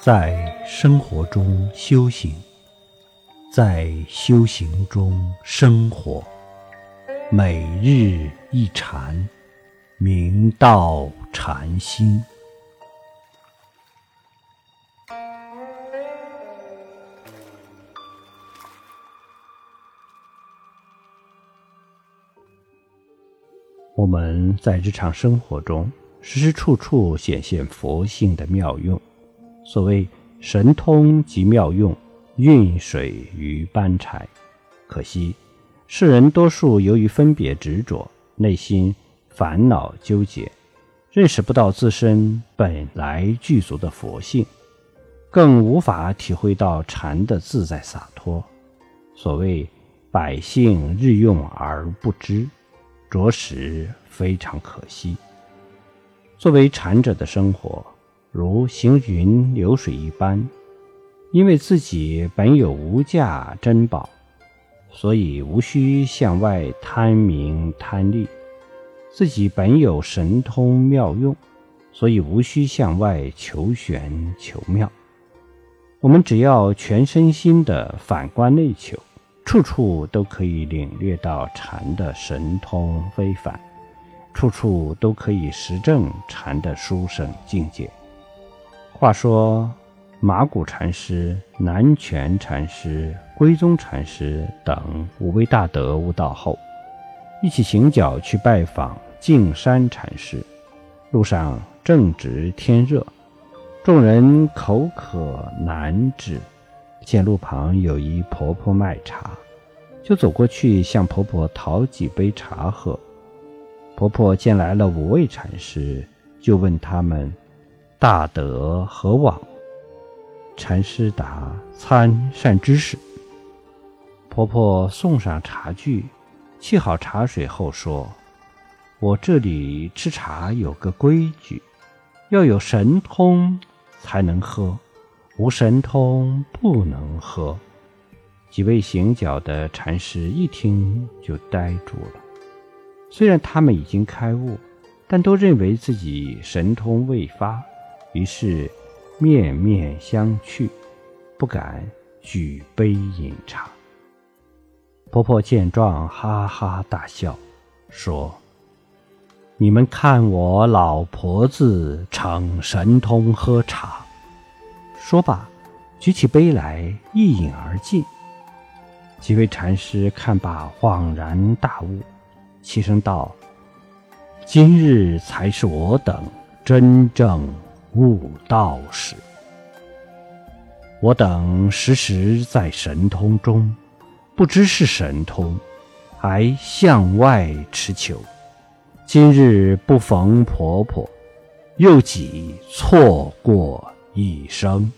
在生活中修行，在修行中生活，每日一禅，明道禅心。我们在日常生活中，时时处处显现佛性的妙用。所谓神通即妙用，运水于搬柴。可惜世人多数由于分别执着，内心烦恼纠结，认识不到自身本来具足的佛性，更无法体会到禅的自在洒脱。所谓百姓日用而不知，着实非常可惜。作为禅者的生活。如行云流水一般，因为自己本有无价珍宝，所以无需向外贪名贪利；自己本有神通妙用，所以无需向外求玄求妙。我们只要全身心的反观内求，处处都可以领略到禅的神通非凡，处处都可以实证禅的殊胜境界。话说，马古禅师、南泉禅师、归宗禅师等五位大德悟道后，一起行脚去拜访径山禅师。路上正值天热，众人口渴难止，见路旁有一婆婆卖茶，就走过去向婆婆讨几杯茶喝。婆婆见来了五位禅师，就问他们。大德何往？禅师答：“参善知识。”婆婆送上茶具，沏好茶水后说：“我这里吃茶有个规矩，要有神通才能喝，无神通不能喝。”几位行脚的禅师一听就呆住了。虽然他们已经开悟，但都认为自己神通未发。于是，面面相觑，不敢举杯饮茶。婆婆见状，哈哈大笑，说：“你们看我老婆子逞神通喝茶。”说罢，举起杯来一饮而尽。几位禅师看罢，恍然大悟，齐声道：“今日才是我等真正。”悟道时，我等时时在神通中，不知是神通，还向外持求。今日不逢婆婆，又几错过一生。